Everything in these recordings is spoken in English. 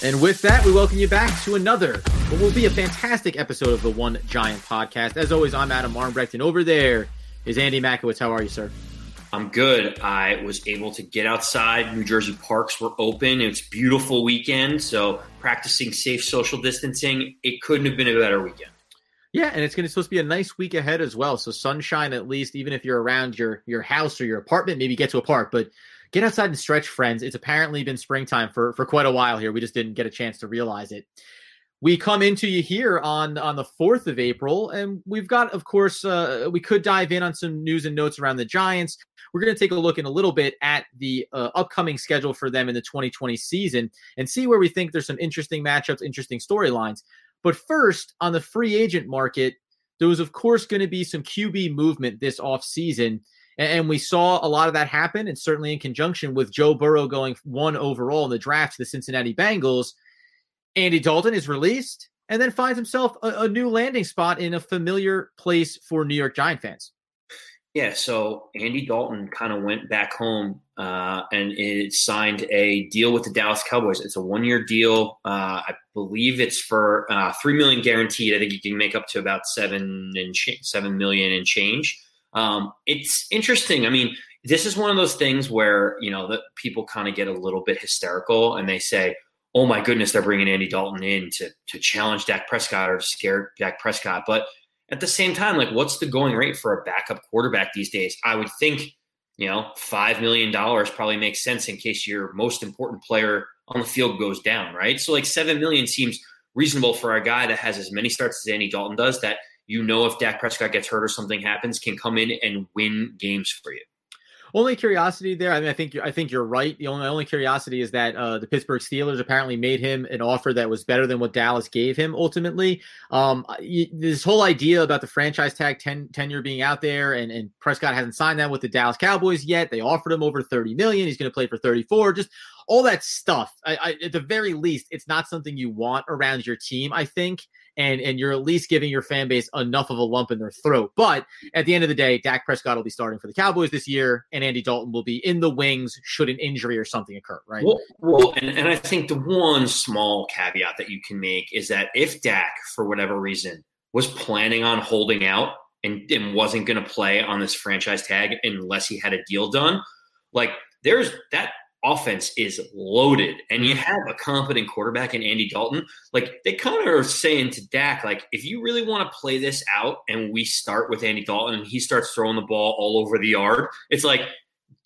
And with that, we welcome you back to another, what will be a fantastic episode of the One Giant Podcast. As always, I'm Adam Armbrecht, and over there is Andy Makowitz. How are you, sir? I'm good. I was able to get outside. New Jersey parks were open. It's beautiful weekend, so practicing safe social distancing. It couldn't have been a better weekend. Yeah, and it's going to supposed to be a nice week ahead as well. So sunshine at least, even if you're around your your house or your apartment, maybe get to a park, but get outside and stretch, friends. It's apparently been springtime for for quite a while here. We just didn't get a chance to realize it we come into you here on on the 4th of april and we've got of course uh, we could dive in on some news and notes around the giants we're going to take a look in a little bit at the uh, upcoming schedule for them in the 2020 season and see where we think there's some interesting matchups interesting storylines but first on the free agent market there was of course going to be some qb movement this offseason and we saw a lot of that happen and certainly in conjunction with joe burrow going one overall in the draft to the cincinnati bengals Andy Dalton is released and then finds himself a, a new landing spot in a familiar place for New York Giant fans. Yeah, so Andy Dalton kind of went back home uh, and it signed a deal with the Dallas Cowboys. It's a one-year deal. Uh, I believe it's for uh, three million guaranteed. I think you can make up to about seven and seven million and change. Um, it's interesting. I mean, this is one of those things where you know that people kind of get a little bit hysterical and they say, oh my goodness, they're bringing Andy Dalton in to to challenge Dak Prescott or scare Dak Prescott. But at the same time, like, what's the going rate for a backup quarterback these days? I would think, you know, five million dollars probably makes sense in case your most important player on the field goes down, right? So like seven million seems reasonable for a guy that has as many starts as Andy Dalton does that you know if Dak Prescott gets hurt or something happens, can come in and win games for you. Only curiosity there. I mean, I think I think you're right. The only only curiosity is that uh, the Pittsburgh Steelers apparently made him an offer that was better than what Dallas gave him. Ultimately, um, this whole idea about the franchise tag ten, tenure being out there, and, and Prescott hasn't signed that with the Dallas Cowboys yet. They offered him over thirty million. He's going to play for thirty four. Just all that stuff. I, I, at the very least, it's not something you want around your team. I think and and you're at least giving your fan base enough of a lump in their throat. But at the end of the day, Dak Prescott will be starting for the Cowboys this year, and Andy Dalton will be in the wings should an injury or something occur, right? Well, well and, and I think the one small caveat that you can make is that if Dak, for whatever reason, was planning on holding out and, and wasn't going to play on this franchise tag unless he had a deal done, like there's that offense is loaded and you mm-hmm. have a competent quarterback in Andy Dalton, like they kind of are saying to Dak, like, if you really want to play this out and we start with Andy Dalton and he starts throwing the ball all over the yard, it's like,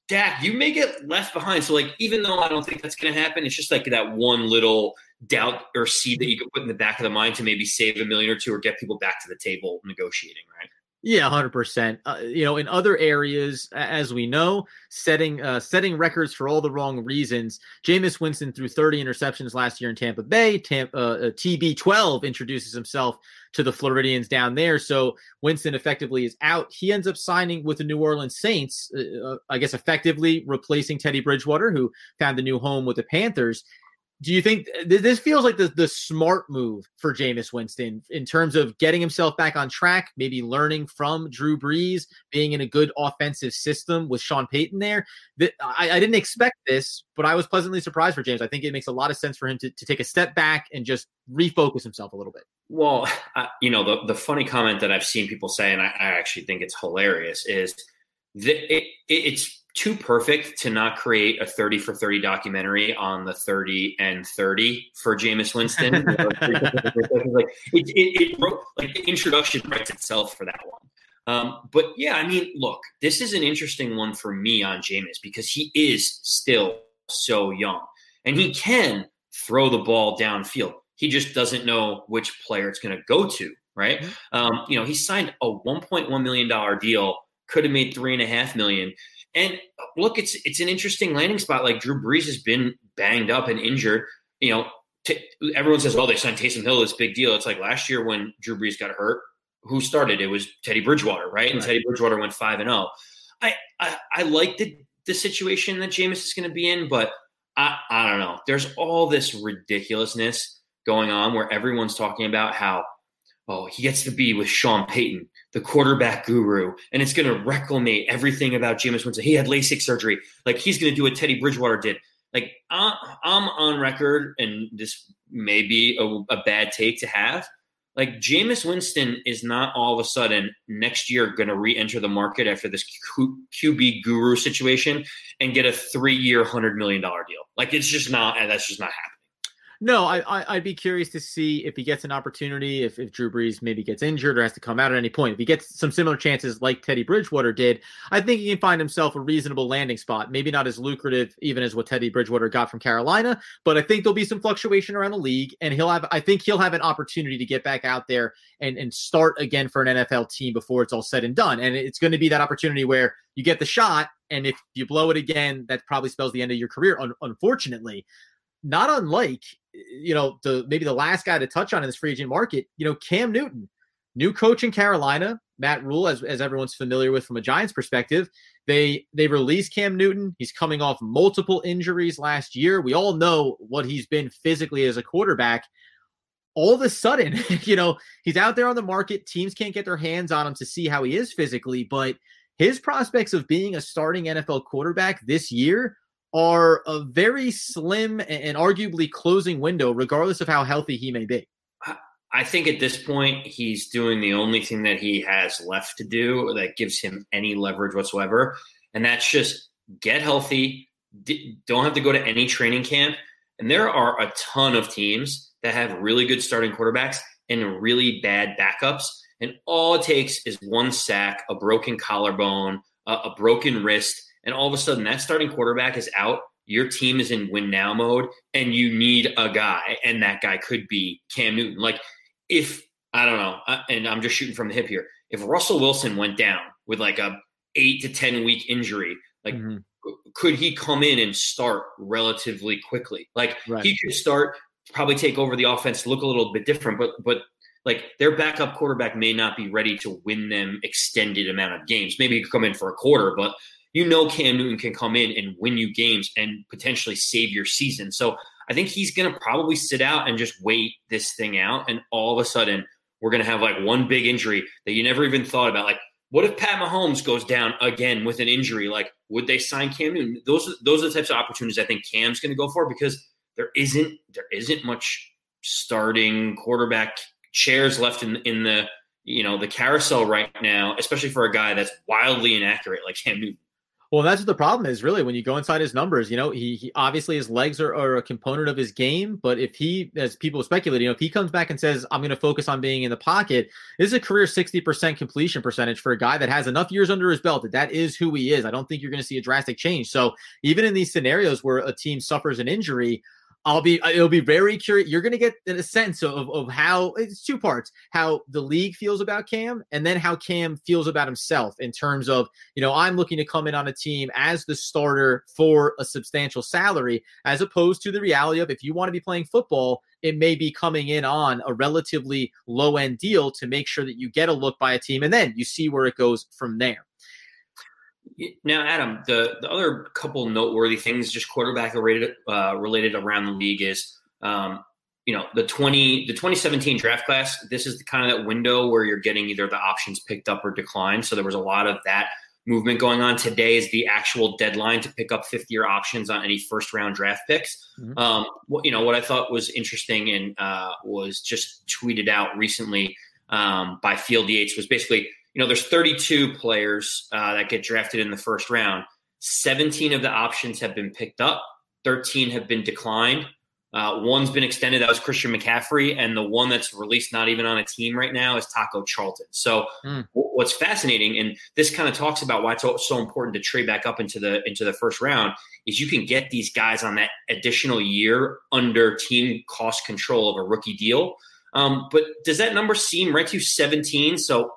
Dak, you may get left behind. So, like, even though I don't think that's going to happen, it's just like that one little doubt or seed that you could put in the back of the mind to maybe save a million or two or get people back to the table negotiating, right? Yeah, hundred uh, percent. You know, in other areas, as we know, setting uh, setting records for all the wrong reasons. Jameis Winston threw 30 interceptions last year in Tampa Bay. Uh, uh TB12 introduces himself to the Floridians down there, so Winston effectively is out. He ends up signing with the New Orleans Saints. Uh, uh I guess effectively replacing Teddy Bridgewater, who found a new home with the Panthers do you think uh, this feels like the, the smart move for Jameis Winston in terms of getting himself back on track, maybe learning from Drew Brees, being in a good offensive system with Sean Payton there? I, I didn't expect this, but I was pleasantly surprised for Jameis. I think it makes a lot of sense for him to, to take a step back and just refocus himself a little bit. Well, I, you know, the, the funny comment that I've seen people say, and I, I actually think it's hilarious, is that it, it, it's too perfect to not create a 30 for 30 documentary on the 30 and 30 for Jameis Winston. like it, it, it wrote, like the introduction writes itself for that one. Um, but yeah, I mean, look, this is an interesting one for me on Jameis because he is still so young and he can throw the ball downfield. He just doesn't know which player it's going to go to, right? Mm-hmm. Um, you know, he signed a $1.1 million deal, could have made three and a half million. And look, it's it's an interesting landing spot. Like Drew Brees has been banged up and injured. You know, t- everyone says, "Well, they signed Taysom Hill. This big deal." It's like last year when Drew Brees got hurt. Who started? It was Teddy Bridgewater, right? And right. Teddy Bridgewater went five and zero. Oh. I, I I like the the situation that Jameis is going to be in, but I I don't know. There's all this ridiculousness going on where everyone's talking about how oh he gets to be with Sean Payton the quarterback guru, and it's going to reclamate everything about Jameis Winston. He had LASIK surgery. Like he's going to do what Teddy Bridgewater did. like I'm on record, and this may be a, a bad take to have. Like Jameis Winston is not all of a sudden next year going to re-enter the market after this Q- QB guru situation and get a three-year, hundred million dollar deal. Like it's just not, that's just not happening. No, I, I would be curious to see if he gets an opportunity, if, if Drew Brees maybe gets injured or has to come out at any point. If he gets some similar chances like Teddy Bridgewater did, I think he can find himself a reasonable landing spot. Maybe not as lucrative even as what Teddy Bridgewater got from Carolina, but I think there'll be some fluctuation around the league, and he'll have I think he'll have an opportunity to get back out there and and start again for an NFL team before it's all said and done. And it's going to be that opportunity where you get the shot, and if you blow it again, that probably spells the end of your career. Un- unfortunately not unlike you know the maybe the last guy to touch on in this free agent market. You know, Cam Newton, new coach in Carolina, Matt Rhule, as as everyone's familiar with from a Giants perspective. They they released Cam Newton. He's coming off multiple injuries last year. We all know what he's been physically as a quarterback. All of a sudden, you know, he's out there on the market. Teams can't get their hands on him to see how he is physically, but his prospects of being a starting NFL quarterback this year are a very slim and arguably closing window, regardless of how healthy he may be. I think at this point, he's doing the only thing that he has left to do that gives him any leverage whatsoever. And that's just get healthy, don't have to go to any training camp. And there are a ton of teams that have really good starting quarterbacks and really bad backups. And all it takes is one sack, a broken collarbone, a, a broken wrist and all of a sudden that starting quarterback is out, your team is in win now mode, and you need a guy, and that guy could be Cam Newton. Like if I don't know, and I'm just shooting from the hip here. If Russell Wilson went down with like a eight to ten week injury, like mm-hmm. could he come in and start relatively quickly? Like right. he could start, probably take over the offense, look a little bit different, but but like their backup quarterback may not be ready to win them extended amount of games. Maybe he could come in for a quarter, but you know Cam Newton can come in and win you games and potentially save your season. So I think he's going to probably sit out and just wait this thing out. And all of a sudden, we're going to have like one big injury that you never even thought about. Like, what if Pat Mahomes goes down again with an injury? Like, would they sign Cam Newton? Those are those are the types of opportunities I think Cam's going to go for because there isn't there isn't much starting quarterback chairs left in in the you know the carousel right now, especially for a guy that's wildly inaccurate like Cam Newton. Well, that's what the problem is, really. When you go inside his numbers, you know, he, he obviously his legs are, are, a component of his game. But if he, as people speculate, you know, if he comes back and says, "I'm going to focus on being in the pocket," this is a career 60% completion percentage for a guy that has enough years under his belt that that is who he is. I don't think you're going to see a drastic change. So even in these scenarios where a team suffers an injury, I'll be uh, it'll be very curious. You're gonna get a sense of, of how it's two parts, how the league feels about Cam, and then how Cam feels about himself in terms of, you know, I'm looking to come in on a team as the starter for a substantial salary, as opposed to the reality of if you want to be playing football, it may be coming in on a relatively low end deal to make sure that you get a look by a team and then you see where it goes from there. Now, Adam, the, the other couple noteworthy things, just quarterback related, uh, related around the league is, um, you know, the twenty the twenty seventeen draft class. This is the kind of that window where you're getting either the options picked up or declined. So there was a lot of that movement going on. Today is the actual deadline to pick up fifth year options on any first round draft picks. Mm-hmm. Um, what, you know, what I thought was interesting and uh, was just tweeted out recently um, by Field Yates was basically you know, there's 32 players uh, that get drafted in the first round. 17 of the options have been picked up, 13 have been declined. Uh, one's been extended. That was Christian McCaffrey, and the one that's released, not even on a team right now, is Taco Charlton. So, mm. what's fascinating, and this kind of talks about why it's so important to trade back up into the into the first round, is you can get these guys on that additional year under team cost control of a rookie deal. Um, but does that number seem right to you? 17. So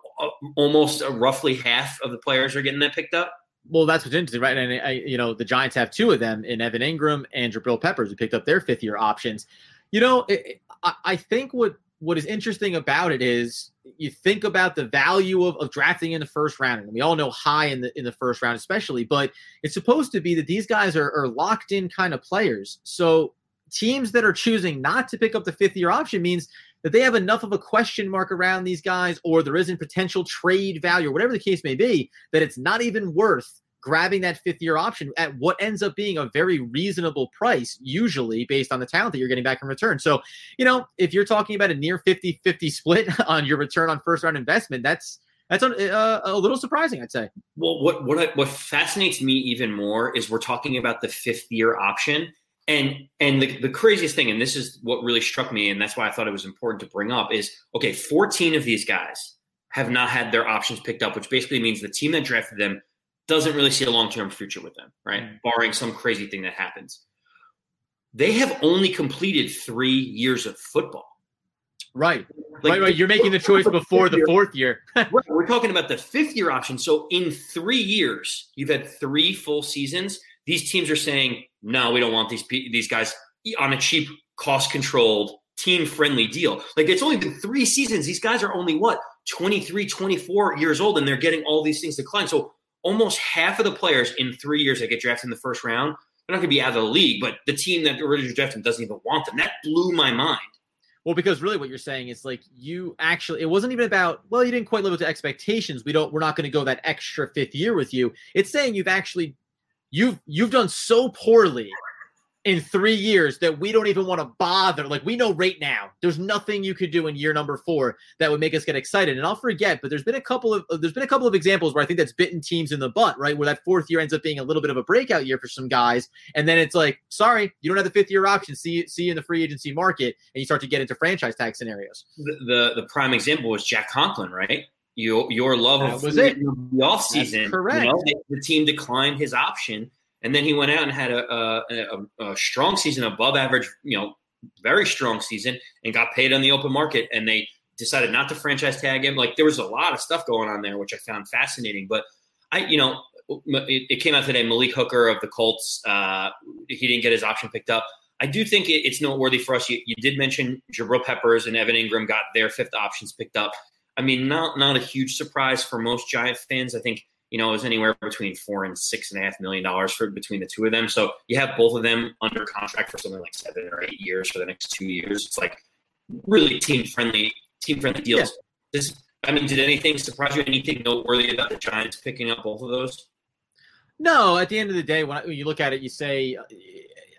almost uh, roughly half of the players are getting that picked up. Well, that's what's interesting, right? And I, you know, the Giants have two of them in Evan Engram and Jabril Peppers, who picked up their fifth year options. You know, it, I, I think what what is interesting about it is you think about the value of, of drafting in the first round, and we all know high in the in the first round, especially. But it's supposed to be that these guys are, are locked in kind of players. So teams that are choosing not to pick up the fifth year option means that they have enough of a question mark around these guys, or there isn't potential trade value, or whatever the case may be, that it's not even worth grabbing that fifth year option at what ends up being a very reasonable price, usually based on the talent that you're getting back in return. So, you know, if you're talking about a near 50 50 split on your return on first round investment, that's that's a, uh, a little surprising, I'd say. Well, what what what fascinates me even more is we're talking about the fifth year option, and and the, the craziest thing, and this is what really struck me, and that's why I thought it was important to bring up, is okay, 14 of these guys have not had their options picked up, which basically means the team that drafted them doesn't really see a long term future with them, right? Mm-hmm. Barring some crazy thing that happens. They have only completed three years of football. Right. Like, right, right. You're making the choice before the fourth year. right. We're talking about the fifth year option. So in three years, you've had three full seasons. These teams are saying, no, we don't want these these guys on a cheap, cost controlled, team friendly deal. Like it's only been three seasons. These guys are only what 23, 24 years old, and they're getting all these things declined. So almost half of the players in three years that get drafted in the first round, they're not going to be out of the league, but the team that originally drafted them doesn't even want them. That blew my mind. Well, because really what you're saying is like you actually it wasn't even about, well, you didn't quite live up to expectations. We don't we're not going to go that extra fifth year with you. It's saying you've actually you've you've done so poorly in three years that we don't even want to bother. Like we know right now, there's nothing you could do in year number four that would make us get excited. And I'll forget, but there's been a couple of there's been a couple of examples where I think that's bitten teams in the butt, right? Where that fourth year ends up being a little bit of a breakout year for some guys, and then it's like, sorry, you don't have the fifth year option. See see you in the free agency market, and you start to get into franchise tag scenarios. The the, the prime example was Jack Conklin, right? Your your love that of was it. the offseason. correct. You know, the team declined his option and then he went out and had a, a, a, strong season, above average, you know, very strong season, and got paid on the open market. And they decided not to franchise tag him. Like there was a lot of stuff going on there, which I found fascinating. But I, you know, it, it came out today. Malik Hooker of the Colts, uh, he didn't get his option picked up. I do think it, it's noteworthy for us. You, you, did mention Jabril Peppers and Evan Engram got their fifth options picked up. I mean, not not a huge surprise for most Giant fans. I think you know, it was anywhere between four and six and a half million dollars for between the two of them. So you have both of them under contract for something like seven or eight years for the next two years. It's like really team friendly, team friendly deals. Yeah. This, I mean, did anything surprise you? Anything noteworthy about the Giants picking up both of those? No, at the end of the day, when you look at it, you say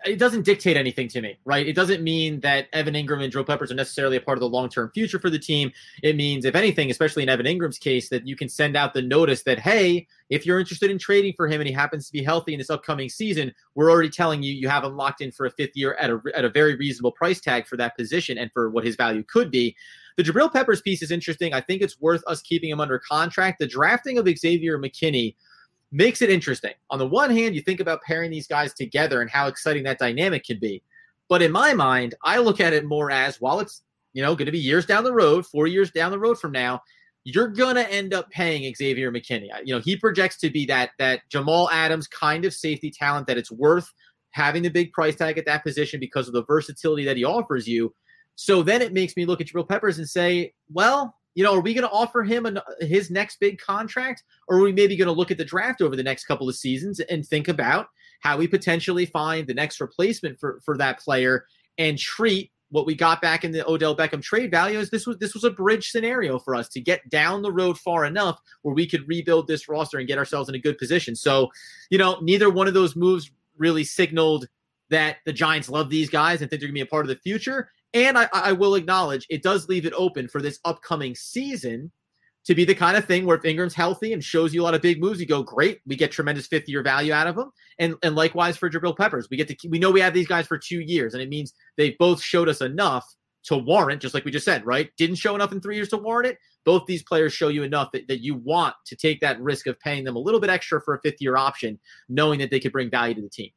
it doesn't dictate anything to me, right? It doesn't mean that Evan Engram and Joe Peppers are necessarily a part of the long term future for the team. It means, if anything, especially in Evan Engram's case, that you can send out the notice that, hey, if you're interested in trading for him and he happens to be healthy in this upcoming season, we're already telling you you have him locked in for a fifth year at a, at a very reasonable price tag for that position and for what his value could be. The Jabril Peppers piece is interesting. I think it's worth us keeping him under contract. The drafting of Xavier McKinney makes it interesting. On the one hand, you think about pairing these guys together and how exciting that dynamic can be. But in my mind, I look at it more as while it's, you know, going to be years down the road, four years down the road from now, you're going to end up paying Xavier McKinney. You know, he projects to be that that Jamal Adams kind of safety talent that it's worth having the big price tag at that position because of the versatility that he offers you. So then it makes me look at Jabril Peppers and say, well, you know, are we going to offer him an, his next big contract, or are we maybe going to look at the draft over the next couple of seasons and think about how we potentially find the next replacement for for that player and treat what we got back in the Odell Beckham trade value this was this was a bridge scenario for us to get down the road far enough where we could rebuild this roster and get ourselves in a good position. So, you know, neither one of those moves really signaled that the Giants love these guys and think they're going to be a part of the future. And I, I will acknowledge it does leave it open for this upcoming season to be the kind of thing where if Engram's healthy and shows you a lot of big moves, you go, great, we get tremendous fifth year value out of him. And and likewise for Jabril Peppers. We get to we know we have these guys for two years, and it means they both showed us enough to warrant, just like we just said, right? Didn't show enough in three years to warrant it. Both these players show you enough that, that you want to take that risk of paying them a little bit extra for a fifth year option, knowing that they could bring value to the team.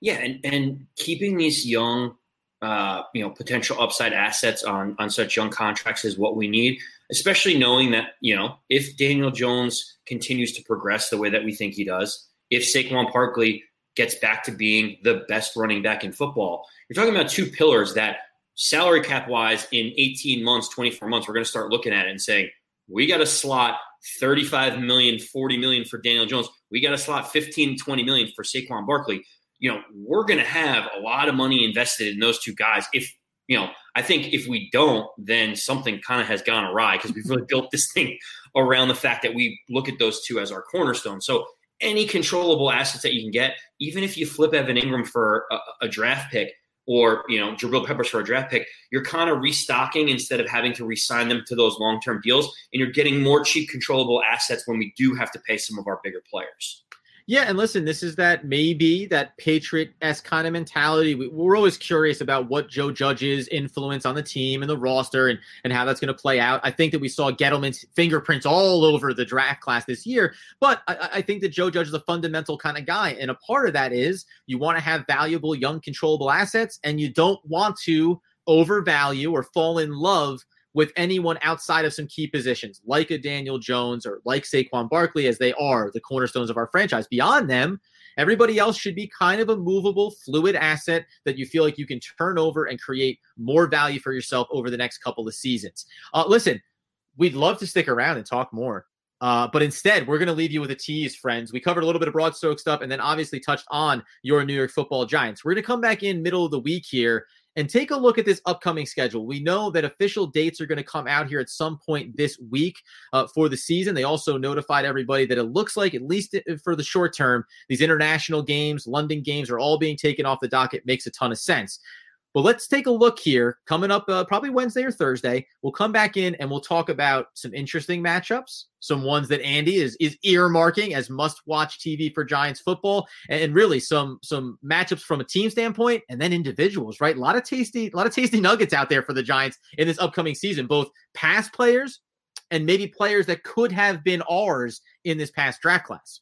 Yeah, and, and keeping these young uh, you know potential upside assets on on such young contracts is what we need, especially knowing that you know if Daniel Jones continues to progress the way that we think he does, if Saquon Barkley gets back to being the best running back in football, you're talking about two pillars that salary cap wise in 18 months, 24 months, we're going to start looking at it and saying we got to slot 35 million, 40 million for Daniel Jones. We got to slot 15, 20 million for Saquon Barkley you know, we're going to have a lot of money invested in those two guys. If, you know, I think if we don't, then something kind of has gone awry because we've really built this thing around the fact that we look at those two as our cornerstone. So any controllable assets that you can get, even if you flip Evan Engram for a, a draft pick or you know Jabril Peppers for a draft pick, you're kind of restocking instead of having to re-sign them to those long-term deals, and you're getting more cheap controllable assets when we do have to pay some of our bigger players. Yeah, and listen, this is that maybe that Patriot s kind of mentality. We, are always curious about what Joe Judge's influence on the team and the roster and, and how that's going to play out. I think that we saw Gettleman's fingerprints all over the draft class this year, but I, I think that Joe Judge is a fundamental kind of guy. And a part of that is you want to have valuable, young, controllable assets, and you don't want to overvalue or fall in love with anyone outside of some key positions, like a Daniel Jones or like Saquon Barkley, as they are the cornerstones of our franchise. Beyond them, everybody else should be kind of a movable, fluid asset that you feel like you can turn over and create more value for yourself over the next couple of seasons. Uh, listen, we'd love to stick around and talk more. Uh, but instead, we're going to leave you with a tease, friends. We covered a little bit of broad stroke stuff and then obviously touched on your New York football giants. We're going to come back in middle of the week here and take a look at this upcoming schedule. We know that official dates are going to come out here at some point this week uh, for the season. They also notified everybody that it looks like, at least for the short term, these international games, London games are all being taken off the docket. Makes a ton of sense. But let's take a look here. Coming up, uh, probably Wednesday or Thursday, we'll come back in and we'll talk about some interesting matchups, some ones that Andy is is earmarking as must-watch TV for Giants football, and really some some matchups from a team standpoint, and then individuals. Right, a lot of tasty, a lot of tasty nuggets out there for the Giants in this upcoming season, both past players and maybe players that could have been ours in this past draft class.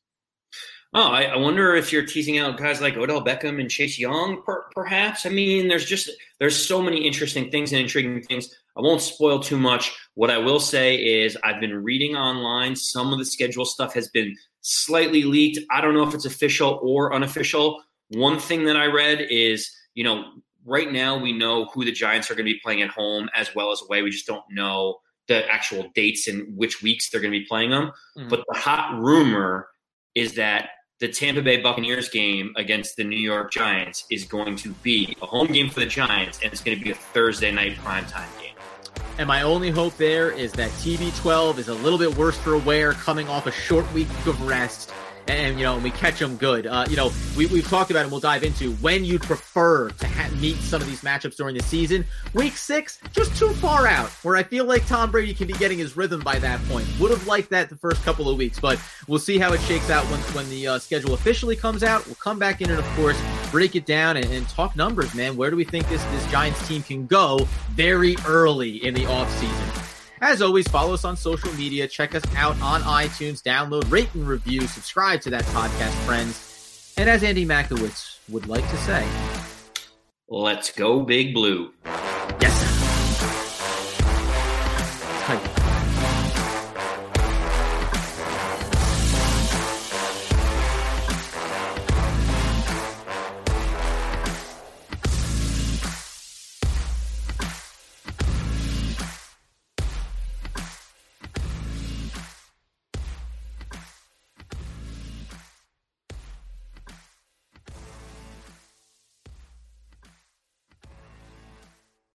Oh, I, I, wonder if you're teasing out guys like Odell Beckham and Chase Young, per, perhaps. I mean, there's just there's so many interesting things and intriguing things. I won't spoil too much. What I will say is I've been reading online. Some of the schedule stuff has been slightly leaked. I don't know if it's official or unofficial. One thing that I read is, you know, right now we know who the Giants are going to be playing at home as well as away. We just don't know the actual dates and which weeks they're going to be playing them. Mm. But the hot rumor is that the Tampa Bay Buccaneers game against the New York Giants is going to be a home game for the Giants, and it's going to be a Thursday night primetime game. And my only hope there is that TB12 is a little bit worse for wear coming off a short week of rest and you know, and we catch them good. Uh, you know, we, we've talked about and we'll dive into when you'd prefer to ha- meet some of these matchups during the season. Week six, just too far out, where I feel like Tom Brady can be getting his rhythm by that point. Would have liked that the first couple of weeks, but we'll see how it shakes out when when the uh, schedule officially comes out. We'll come back in and of course break it down and, and talk numbers, man. Where do we think this this Giants team can go very early in the offseason? As always, follow us on social media. Check us out on iTunes. Download, rate, and review. Subscribe to that podcast, friends. And as Andy Makowitz would like to say, let's go, Big Blue. Yes.